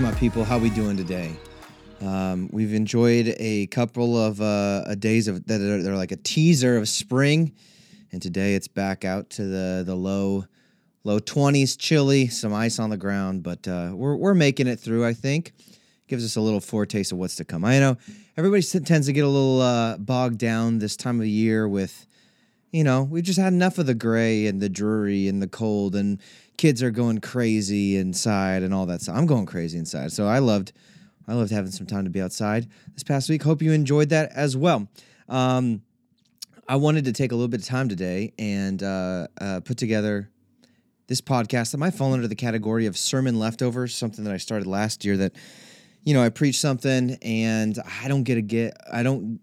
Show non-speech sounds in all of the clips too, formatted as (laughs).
Drip. people. How we doing today? Um, we've enjoyed a couple of uh, days of that are, they're like a teaser of spring, and today it's back out to the the low low twenties, chilly, some ice on the ground, but uh, we're we're making it through. I think gives us a little foretaste of what's to come. I know everybody tends to get a little uh, bogged down this time of year with, you know, we've just had enough of the gray and the dreary and the cold and kids are going crazy inside and all that stuff. I'm going crazy inside. So I loved I loved having some time to be outside this past week. Hope you enjoyed that as well. Um, I wanted to take a little bit of time today and uh, uh, put together this podcast that might fall under the category of sermon leftovers, something that I started last year that you know, I preach something and I don't get a get I don't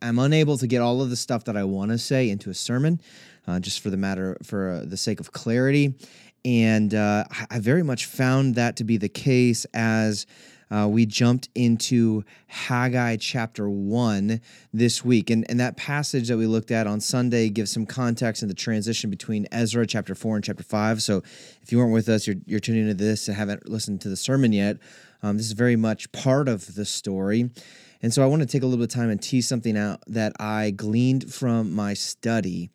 I'm unable to get all of the stuff that I want to say into a sermon uh, just for the matter for uh, the sake of clarity and uh, I very much found that to be the case as uh, we jumped into Haggai chapter 1 this week. And, and that passage that we looked at on Sunday gives some context in the transition between Ezra chapter 4 and chapter 5. So if you weren't with us, you're, you're tuning into this and haven't listened to the sermon yet. Um, this is very much part of the story. And so I want to take a little bit of time and tease something out that I gleaned from my study.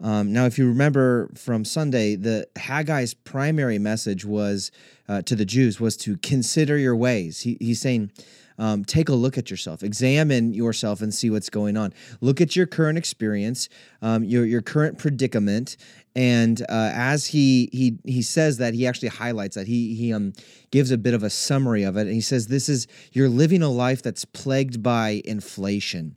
Um, now, if you remember from Sunday, the Haggai's primary message was uh, to the Jews was to consider your ways. He, he's saying, um, take a look at yourself, examine yourself, and see what's going on. Look at your current experience, um, your your current predicament, and uh, as he he he says that, he actually highlights that he he um gives a bit of a summary of it, and he says this is you're living a life that's plagued by inflation.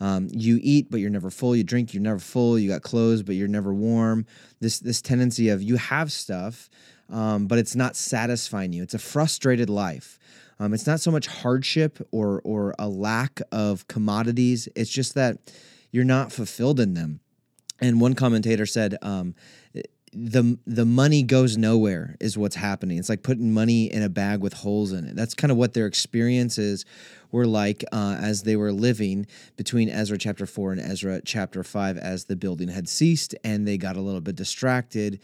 Um, you eat, but you're never full. You drink, you're never full. You got clothes, but you're never warm. This this tendency of you have stuff, um, but it's not satisfying you. It's a frustrated life. Um, it's not so much hardship or or a lack of commodities. It's just that you're not fulfilled in them. And one commentator said, um, the the money goes nowhere is what's happening. It's like putting money in a bag with holes in it. That's kind of what their experiences were like uh, as they were living between Ezra chapter four and Ezra chapter five, as the building had ceased and they got a little bit distracted.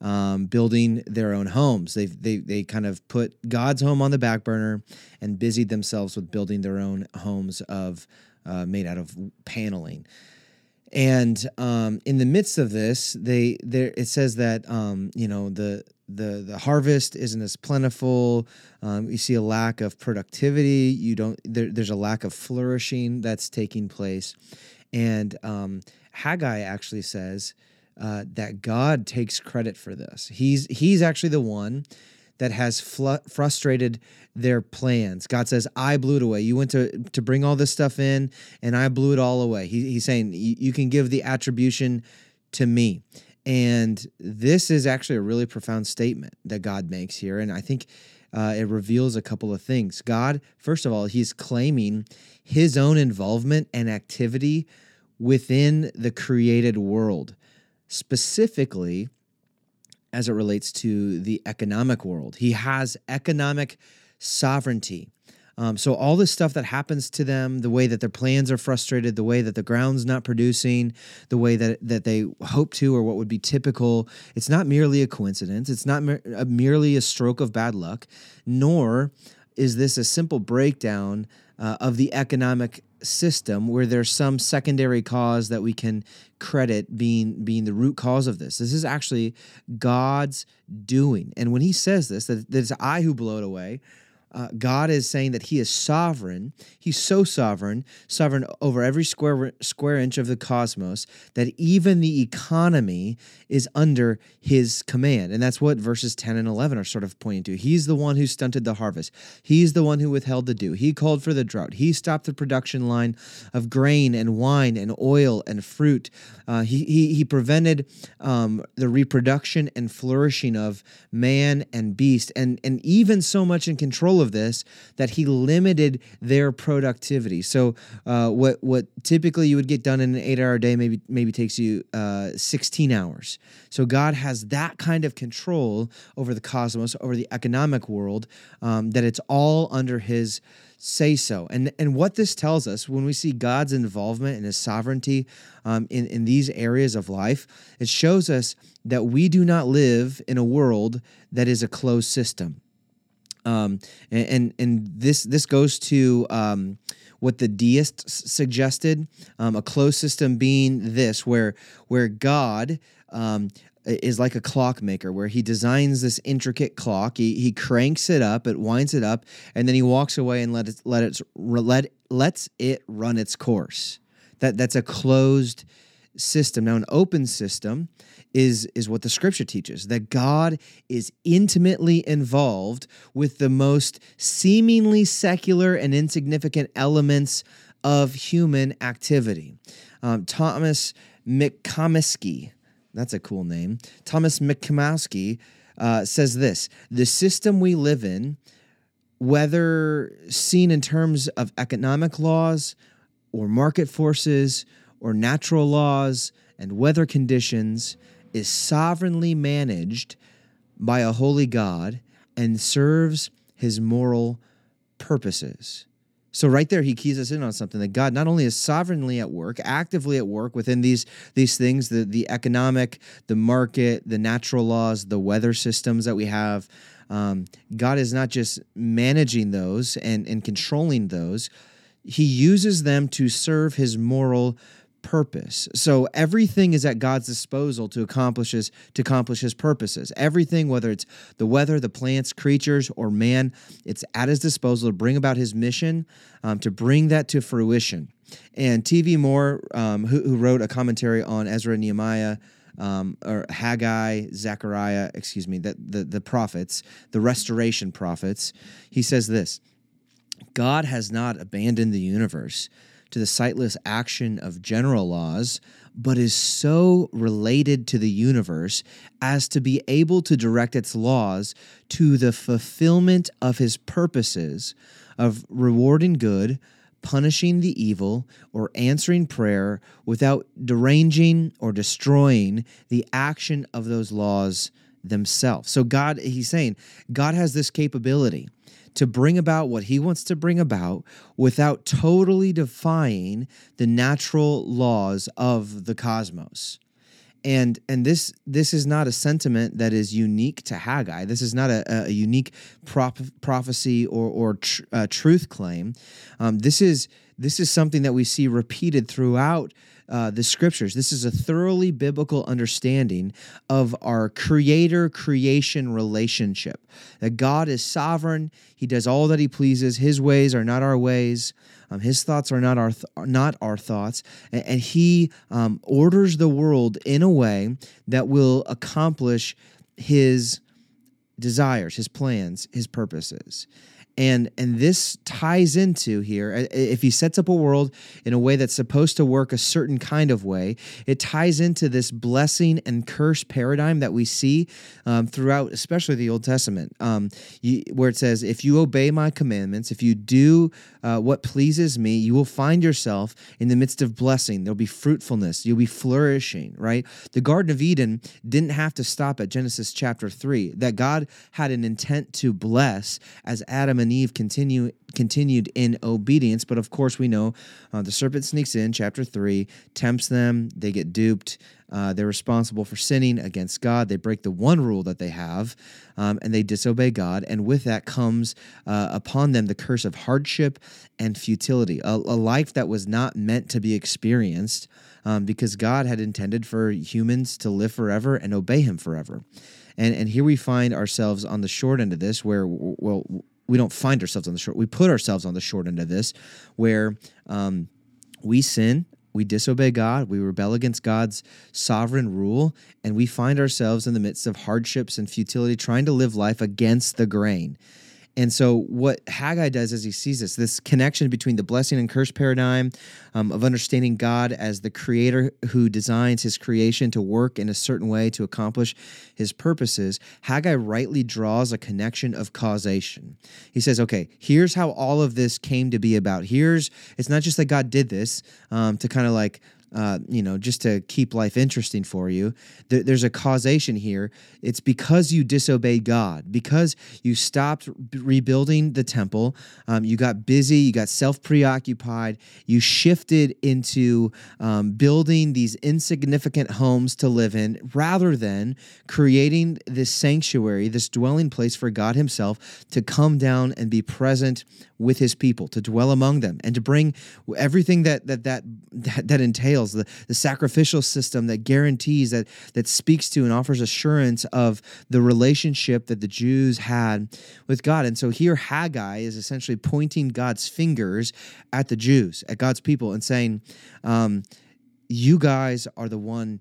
Um, building their own homes. They they they kind of put God's home on the back burner and busied themselves with building their own homes of uh, made out of paneling. And um, in the midst of this, they there it says that um, you know the the the harvest isn't as plentiful. Um, you see a lack of productivity. You don't there, there's a lack of flourishing that's taking place, and um, Haggai actually says uh, that God takes credit for this. He's he's actually the one that has fl- frustrated their plans. God says, I blew it away. You went to, to bring all this stuff in, and I blew it all away. He, he's saying, You can give the attribution to me. And this is actually a really profound statement that God makes here. And I think uh, it reveals a couple of things. God, first of all, he's claiming his own involvement and activity within the created world. Specifically, as it relates to the economic world. He has economic sovereignty. Um, so all this stuff that happens to them, the way that their plans are frustrated, the way that the ground's not producing, the way that that they hope to, or what would be typical, it's not merely a coincidence. It's not mer- a, merely a stroke of bad luck, nor is this a simple breakdown uh, of the economic system where there's some secondary cause that we can credit being being the root cause of this. This is actually God's doing. And when he says this, that, that it's I who blow it away, uh, God is saying that He is sovereign. He's so sovereign, sovereign over every square square inch of the cosmos, that even the economy is under His command. And that's what verses ten and eleven are sort of pointing to. He's the one who stunted the harvest. He's the one who withheld the dew. He called for the drought. He stopped the production line of grain and wine and oil and fruit. Uh, he, he he prevented um, the reproduction and flourishing of man and beast, and and even so much in control of this that he limited their productivity. So uh, what what typically you would get done in an eight hour day maybe maybe takes you uh, 16 hours. So God has that kind of control over the cosmos, over the economic world, um, that it's all under his say so. And and what this tells us when we see God's involvement and his sovereignty um, in, in these areas of life, it shows us that we do not live in a world that is a closed system. Um, and, and, this this goes to um, what the deists suggested, um, a closed system being this, where where God um, is like a clockmaker, where he designs this intricate clock. He, he cranks it up, it winds it up, and then he walks away and let it let it let lets it run its course. That that's a closed system. Now, an open system is is what the scripture teaches that God is intimately involved with the most seemingly secular and insignificant elements of human activity. Um, Thomas McComiskey, that's a cool name. Thomas McComiskey uh, says this: the system we live in, whether seen in terms of economic laws or market forces or natural laws and weather conditions is sovereignly managed by a holy God and serves his moral purposes. So right there, he keys us in on something that God not only is sovereignly at work, actively at work within these these things, the the economic, the market, the natural laws, the weather systems that we have. Um, God is not just managing those and and controlling those; He uses them to serve His moral purpose. So everything is at God's disposal to accomplish his, to accomplish his purposes. Everything, whether it's the weather, the plants, creatures, or man, it's at his disposal to bring about his mission, um, to bring that to fruition. And T.V. Moore, um, who, who, wrote a commentary on Ezra and Nehemiah, um, or Haggai, Zechariah, excuse me, the, the, the prophets, the restoration prophets, he says this God has not abandoned the universe to the sightless action of general laws, but is so related to the universe as to be able to direct its laws to the fulfillment of his purposes of rewarding good, punishing the evil, or answering prayer without deranging or destroying the action of those laws themselves. So, God, he's saying, God has this capability to bring about what he wants to bring about without totally defying the natural laws of the cosmos. And and this this is not a sentiment that is unique to Haggai. This is not a, a unique prop, prophecy or or tr, uh, truth claim. Um, this is this is something that we see repeated throughout uh, the scriptures. This is a thoroughly biblical understanding of our creator creation relationship. That God is sovereign, He does all that He pleases, His ways are not our ways. Um, his thoughts are not our th- not our thoughts, and, and he um, orders the world in a way that will accomplish his desires, his plans, his purposes and and this ties into here if he sets up a world in a way that's supposed to work a certain kind of way it ties into this blessing and curse paradigm that we see um, throughout especially the old testament. Um, you, where it says if you obey my commandments if you do uh, what pleases me you will find yourself in the midst of blessing. There'll be fruitfulness. You'll be flourishing right? The garden of eden didn't have to stop at genesis chapter 3 that god had an intent to bless as adam and and Eve continue continued in obedience. But of course, we know uh, the serpent sneaks in, chapter three, tempts them. They get duped. Uh, they're responsible for sinning against God. They break the one rule that they have, um, and they disobey God. And with that comes uh, upon them the curse of hardship and futility, a, a life that was not meant to be experienced um, because God had intended for humans to live forever and obey Him forever. And, and here we find ourselves on the short end of this, where, well, we don't find ourselves on the short, we put ourselves on the short end of this, where um, we sin we disobey God, we rebel against God's sovereign rule, and we find ourselves in the midst of hardships and futility, trying to live life against the grain. And so, what Haggai does as he sees this, this connection between the blessing and curse paradigm um, of understanding God as the creator who designs his creation to work in a certain way to accomplish his purposes, Haggai rightly draws a connection of causation. He says, okay, here's how all of this came to be about. Here's, it's not just that God did this um, to kind of like, uh, you know, just to keep life interesting for you. There, there's a causation here. It's because you disobeyed God, because you stopped rebuilding the temple, um, you got busy, you got self preoccupied, you shifted into um, building these insignificant homes to live in rather than creating this sanctuary, this dwelling place for God Himself to come down and be present with His people, to dwell among them, and to bring everything that that that that, that entails the, the sacrificial system that guarantees that that speaks to and offers assurance of the relationship that the Jews had with God. And so here Haggai is essentially pointing God's fingers at the Jews, at God's people, and saying, um, "You guys are the one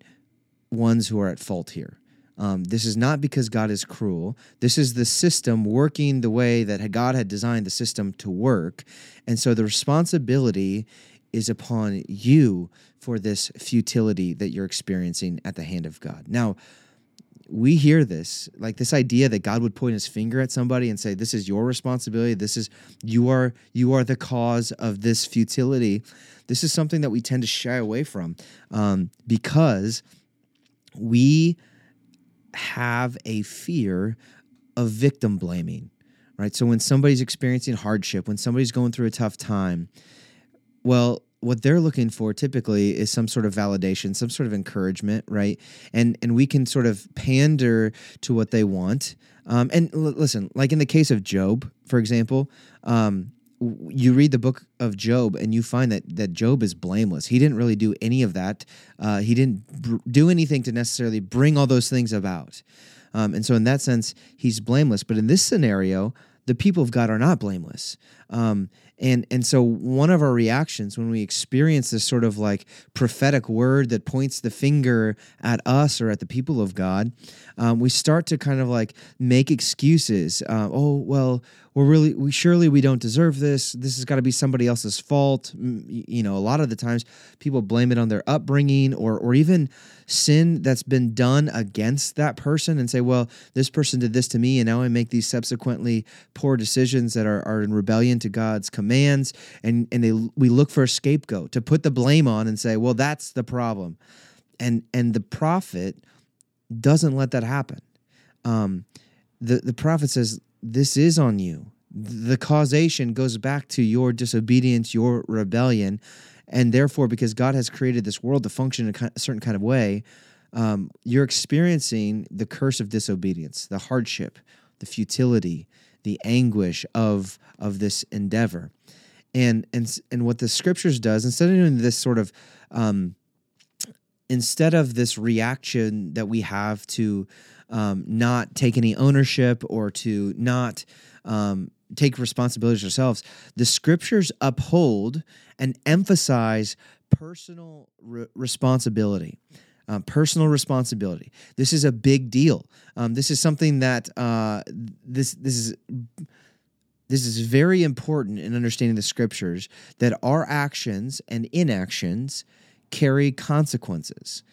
ones who are at fault here." Um, this is not because God is cruel. This is the system working the way that God had designed the system to work. And so the responsibility is upon you for this futility that you're experiencing at the hand of God. Now, we hear this like this idea that god would point his finger at somebody and say this is your responsibility this is you are you are the cause of this futility this is something that we tend to shy away from um, because we have a fear of victim blaming right so when somebody's experiencing hardship when somebody's going through a tough time well what they're looking for typically is some sort of validation, some sort of encouragement, right? And and we can sort of pander to what they want. Um, and l- listen, like in the case of Job, for example, um, you read the book of Job and you find that that Job is blameless. He didn't really do any of that. Uh, he didn't br- do anything to necessarily bring all those things about. Um, and so, in that sense, he's blameless. But in this scenario, the people of God are not blameless. Um, and and so one of our reactions when we experience this sort of like prophetic word that points the finger at us or at the people of God, um, we start to kind of like make excuses. Uh, oh well, we're really we surely we don't deserve this. This has got to be somebody else's fault. You know, a lot of the times people blame it on their upbringing or or even sin that's been done against that person and say, well, this person did this to me, and now I make these subsequently poor decisions that are, are in rebellion to God's commands. And, and they, we look for a scapegoat to put the blame on and say, well, that's the problem. And, and the prophet doesn't let that happen. Um, the, the prophet says, this is on you. The causation goes back to your disobedience, your rebellion and therefore because god has created this world to function in a certain kind of way um, you're experiencing the curse of disobedience the hardship the futility the anguish of of this endeavor and and and what the scriptures does instead of doing this sort of um, instead of this reaction that we have to um, not take any ownership or to not um, take responsibility ourselves. The scriptures uphold and emphasize personal re- responsibility. Um, personal responsibility. This is a big deal. Um, this is something that uh, this this is this is very important in understanding the scriptures that our actions and inactions carry consequences.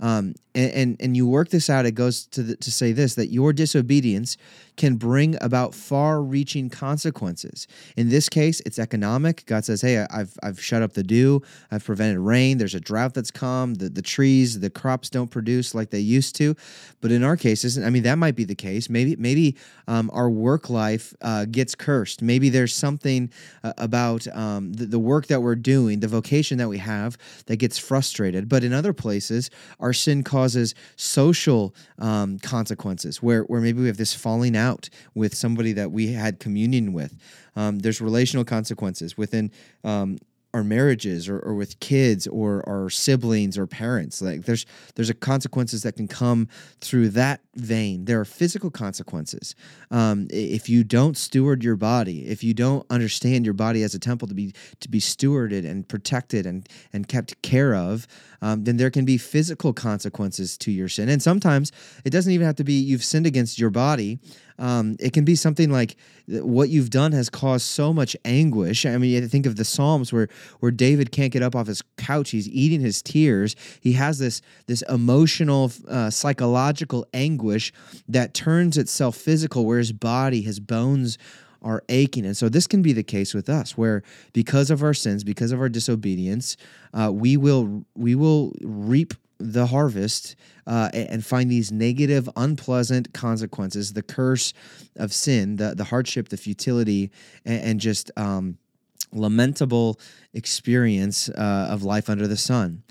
Um, and, and, and you work this out. It goes to the, to say this that your disobedience can bring about far reaching consequences. In this case, it's economic. God says, Hey, I've, I've shut up the dew, I've prevented rain, there's a drought that's come, the, the trees, the crops don't produce like they used to. But in our cases, I mean, that might be the case. Maybe, maybe um, our work life uh, gets cursed. Maybe there's something uh, about um, the, the work that we're doing, the vocation that we have that gets frustrated. But in other places, our sin causes social um, consequences where, where maybe we have this falling out with somebody that we had communion with. Um, there's relational consequences within um, our marriages or, or with kids or our siblings or parents. Like there's there's a consequences that can come through that vein. There are physical consequences. Um, if you don't steward your body if you don't understand your body as a temple to be to be stewarded and protected and and kept care of um, then there can be physical consequences to your sin. And sometimes it doesn't even have to be you've sinned against your body um, it can be something like what you've done has caused so much anguish. I mean, think of the Psalms where where David can't get up off his couch; he's eating his tears. He has this this emotional, uh, psychological anguish that turns itself physical, where his body, his bones are aching. And so this can be the case with us, where because of our sins, because of our disobedience, uh, we will we will reap the harvest uh, and find these negative, unpleasant consequences, the curse of sin, the, the hardship, the futility, and, and just um, lamentable experience uh, of life under the sun.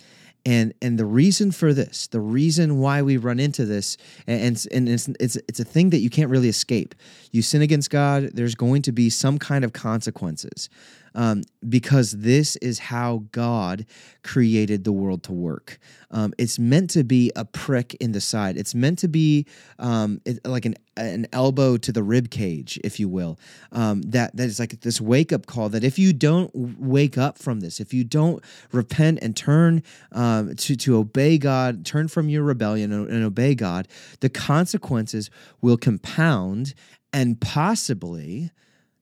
And and the reason for this, the reason why we run into this, and and it's it's it's a thing that you can't really escape. You sin against God, there's going to be some kind of consequences um, because this is how God created the world to work. Um, it's meant to be a prick in the side. It's meant to be um, it, like an an elbow to the rib cage, if you will. Um, that that is like this wake up call. That if you don't wake up from this, if you don't repent and turn um, to to obey God, turn from your rebellion and, and obey God, the consequences will compound and possibly,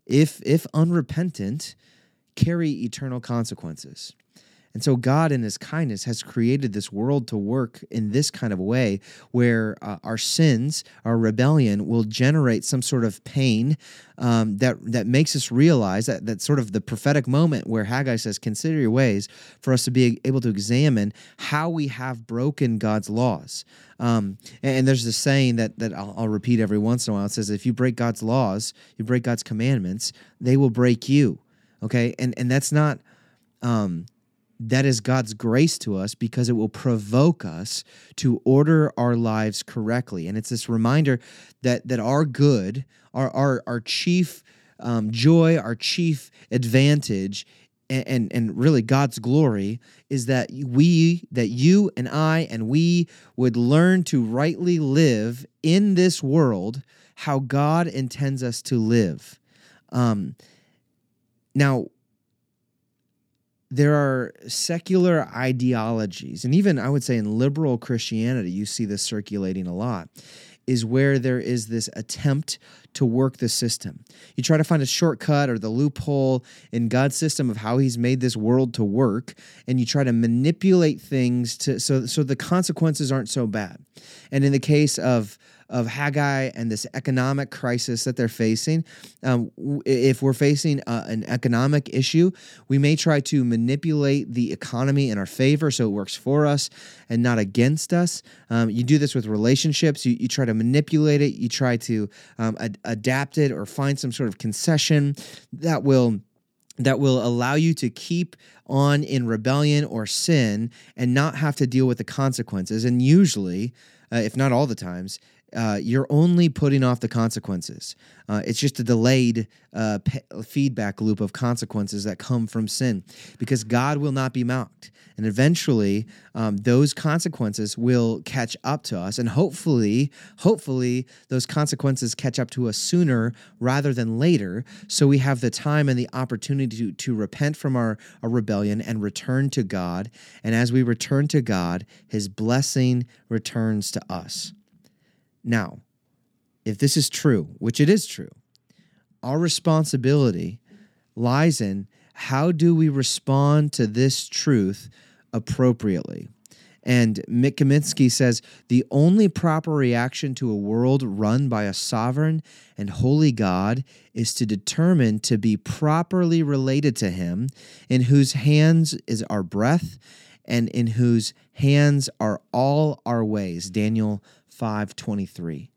if if unrepentant, carry eternal consequences. And so, God, in His kindness, has created this world to work in this kind of way where uh, our sins, our rebellion, will generate some sort of pain um, that, that makes us realize that, that sort of the prophetic moment where Haggai says, Consider your ways, for us to be able to examine how we have broken God's laws. Um, and, there's this saying that, that I'll, I'll repeat every once in a while. It says, If you break God's laws, you break God's commandments, they will break you okay and and that's not um that is God's grace to us because it will provoke us to order our lives correctly. And it's this reminder that that our good, our our, our chief um, joy, our chief advantage, and, and and really God's glory is that we, that you and I and we would learn to rightly live in this world how God intends us to live. Um, now, there are secular ideologies, and even I would say in liberal Christianity, you see this circulating a lot, is where there is this attempt to work the system. You try to find a shortcut or the loophole in God's system of how He's made this world to work, and you try to manipulate things to so so the consequences aren't so bad. And in the case of of Haggai and this economic crisis that they're facing. Um, if we're facing uh, an economic issue, we may try to manipulate the economy in our favor so it works for us and not against us. Um, you do this with relationships. You, you try to manipulate it. You try to um, ad- adapt it or find some sort of concession that will that will allow you to keep on in rebellion or sin and not have to deal with the consequences. And usually, uh, if not all the times, uh, you're only putting off the consequences. Uh, it's just a delayed uh, feedback loop of consequences that come from sin because God will not be mocked. And eventually, um, those consequences will catch up to us. And hopefully, hopefully, those consequences catch up to us sooner rather than later. So we have the time and the opportunity to, to repent from our, our rebellion and return to God. And as we return to God, his blessing returns to us. Now, if this is true, which it is true, our responsibility lies in how do we respond to this truth appropriately? And Mick Kaminsky says the only proper reaction to a world run by a sovereign and holy God is to determine to be properly related to Him, in whose hands is our breath and in whose hands are all our ways. Daniel 5:23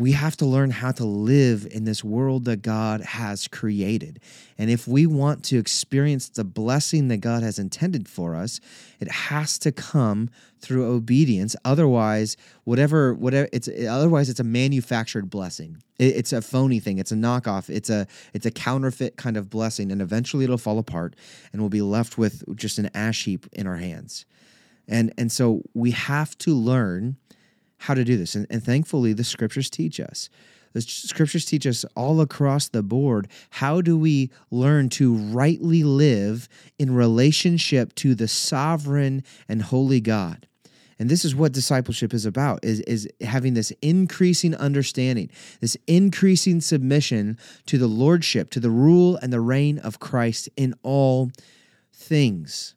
we have to learn how to live in this world that God has created. And if we want to experience the blessing that God has intended for us, it has to come through obedience. Otherwise, whatever whatever it's otherwise it's a manufactured blessing. it's a phony thing. It's a knockoff. It's a it's a counterfeit kind of blessing and eventually it'll fall apart and we'll be left with just an ash heap in our hands. And and so we have to learn how to do this. And, and thankfully, the scriptures teach us. The scriptures teach us all across the board how do we learn to rightly live in relationship to the sovereign and holy God. And this is what discipleship is about is, is having this increasing understanding, this increasing submission to the lordship, to the rule and the reign of Christ in all things.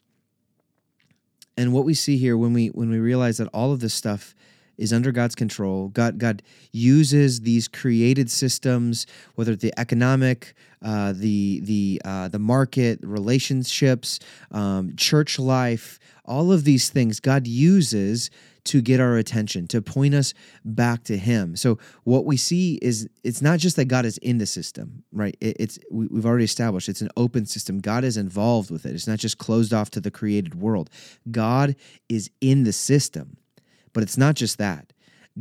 And what we see here when we when we realize that all of this stuff is under God's control. God God uses these created systems, whether the economic, uh, the the uh, the market, relationships, um, church life, all of these things God uses to get our attention, to point us back to Him. So what we see is it's not just that God is in the system, right? It, it's we, we've already established it's an open system. God is involved with it. It's not just closed off to the created world. God is in the system. But it's not just that.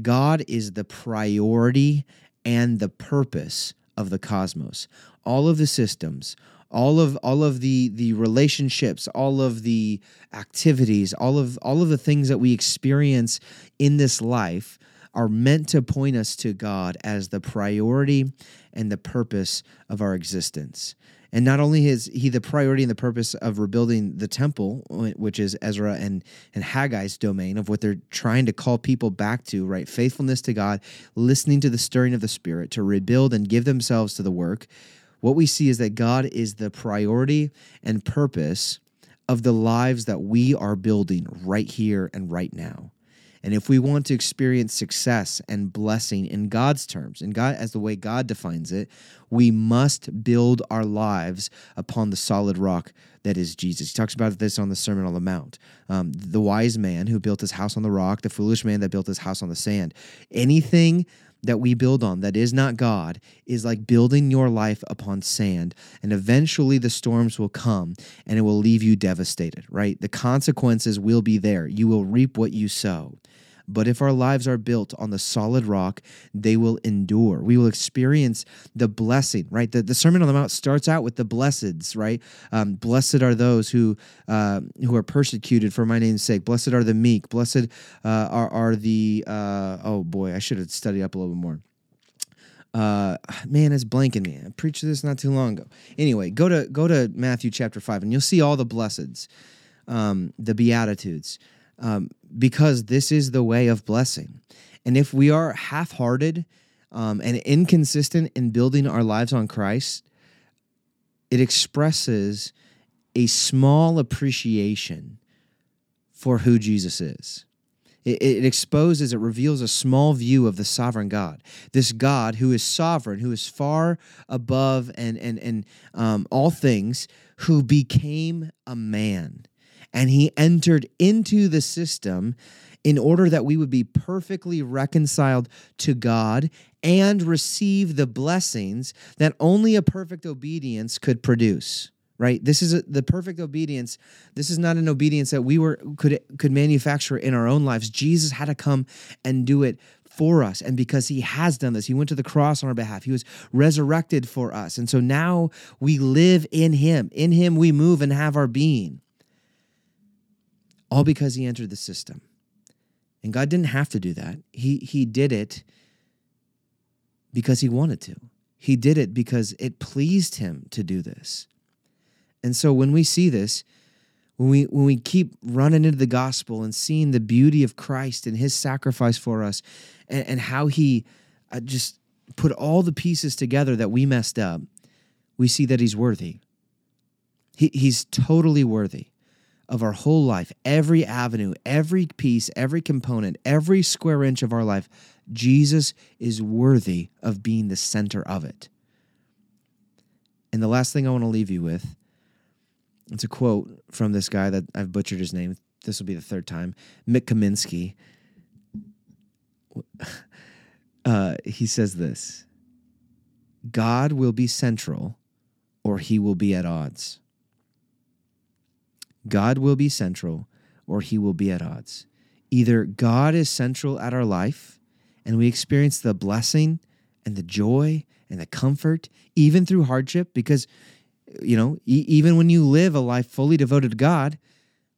God is the priority and the purpose of the cosmos. All of the systems, all of all of the the relationships, all of the activities, all of all of the things that we experience in this life are meant to point us to God as the priority and the purpose of our existence. And not only is he the priority and the purpose of rebuilding the temple, which is Ezra and, and Haggai's domain of what they're trying to call people back to, right? Faithfulness to God, listening to the stirring of the Spirit to rebuild and give themselves to the work. What we see is that God is the priority and purpose of the lives that we are building right here and right now. And if we want to experience success and blessing in God's terms, and God as the way God defines it, we must build our lives upon the solid rock that is Jesus. He talks about this on the Sermon on the Mount. Um, the wise man who built his house on the rock, the foolish man that built his house on the sand. Anything that we build on that is not God is like building your life upon sand. And eventually the storms will come and it will leave you devastated, right? The consequences will be there. You will reap what you sow. But if our lives are built on the solid rock, they will endure. We will experience the blessing, right? The, the Sermon on the Mount starts out with the blesseds, right? Um, blessed are those who uh, who are persecuted for my name's sake. Blessed are the meek. Blessed uh, are, are the, uh, oh boy, I should have studied up a little bit more uh man it's blanking me i preached this not too long ago anyway go to go to matthew chapter 5 and you'll see all the blesseds um the beatitudes um, because this is the way of blessing. And if we are half hearted um, and inconsistent in building our lives on Christ, it expresses a small appreciation for who Jesus is. It, it, exposes, it reveals a small view of the sovereign God. This God who is sovereign, who is far above and, and, and um, all things, who became a man and he entered into the system in order that we would be perfectly reconciled to God and receive the blessings that only a perfect obedience could produce right? This is a, the perfect obedience. This is not an obedience that we were could could manufacture in our own lives. Jesus had to come and do it for us. And because he has done this he went to the cross on our behalf. He was resurrected for us. And so now we live in him. In him we move and have our being all because he entered the system. And God didn't have to do that. He, he did it because he wanted to. He did it because it pleased him to do this. And so when we see this, when we when we keep running into the gospel and seeing the beauty of Christ and his sacrifice for us and, and how he uh, just put all the pieces together that we messed up, we see that he's worthy. He, he's totally worthy of our whole life, every avenue, every piece, every component, every square inch of our life, Jesus is worthy of being the center of it. And the last thing I want to leave you with it's a quote from this guy that I've butchered his name. This will be the third time. Mick Kaminsky. (laughs) Uh, he says this God will be central or he will be at odds. God will be central or he will be at odds. Either God is central at our life and we experience the blessing and the joy and the comfort, even through hardship, because, you know, e- even when you live a life fully devoted to God,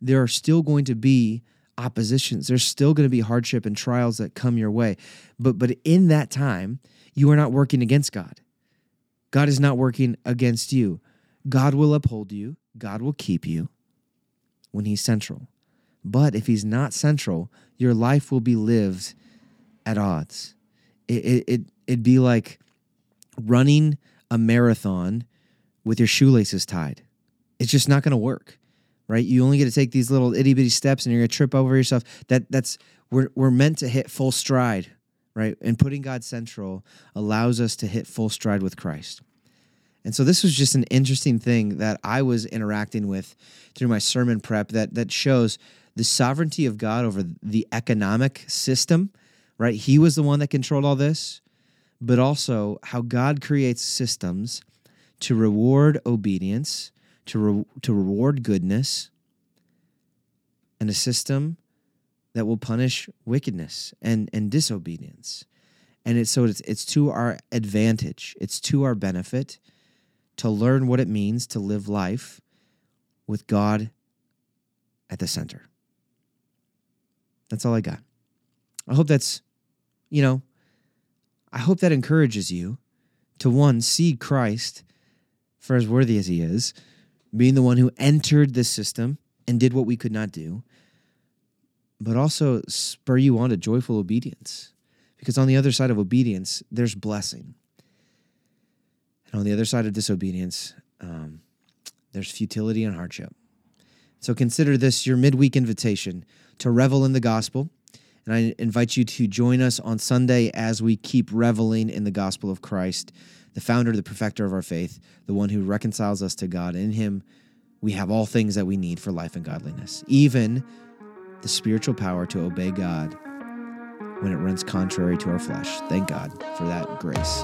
there are still going to be oppositions. There's still going to be hardship and trials that come your way. But but in that time, you are not working against God. God is not working against you. God will uphold you. God will keep you when he's central. But if he's not central, your life will be lived at odds. It, it, it, it'd be like running a marathon with your shoelaces tied. It's just not going to work right? You only get to take these little itty bitty steps and you're gonna trip over yourself. That that's we're we're meant to hit full stride, right? And putting God central allows us to hit full stride with Christ. And so this was just an interesting thing that I was interacting with through my sermon prep that that shows the sovereignty of God over the economic system, right? He was the one that controlled all this, but also how God creates systems to reward obedience to, re- to reward goodness and a system that will punish wickedness and, and disobedience. And it's so it's, it's to our advantage, it's to our benefit to learn what it means to live life with God at the center. That's all I got. I hope that's, you know, I hope that encourages you to one, see Christ for as worthy as he is, being the one who entered the system and did what we could not do, but also spur you on to joyful obedience. Because on the other side of obedience, there's blessing. And on the other side of disobedience, um, there's futility and hardship. So consider this your midweek invitation to revel in the gospel. And I invite you to join us on Sunday as we keep reveling in the gospel of Christ the founder, the perfecter of our faith, the one who reconciles us to God. In him, we have all things that we need for life and godliness, even the spiritual power to obey God when it runs contrary to our flesh. Thank God for that grace.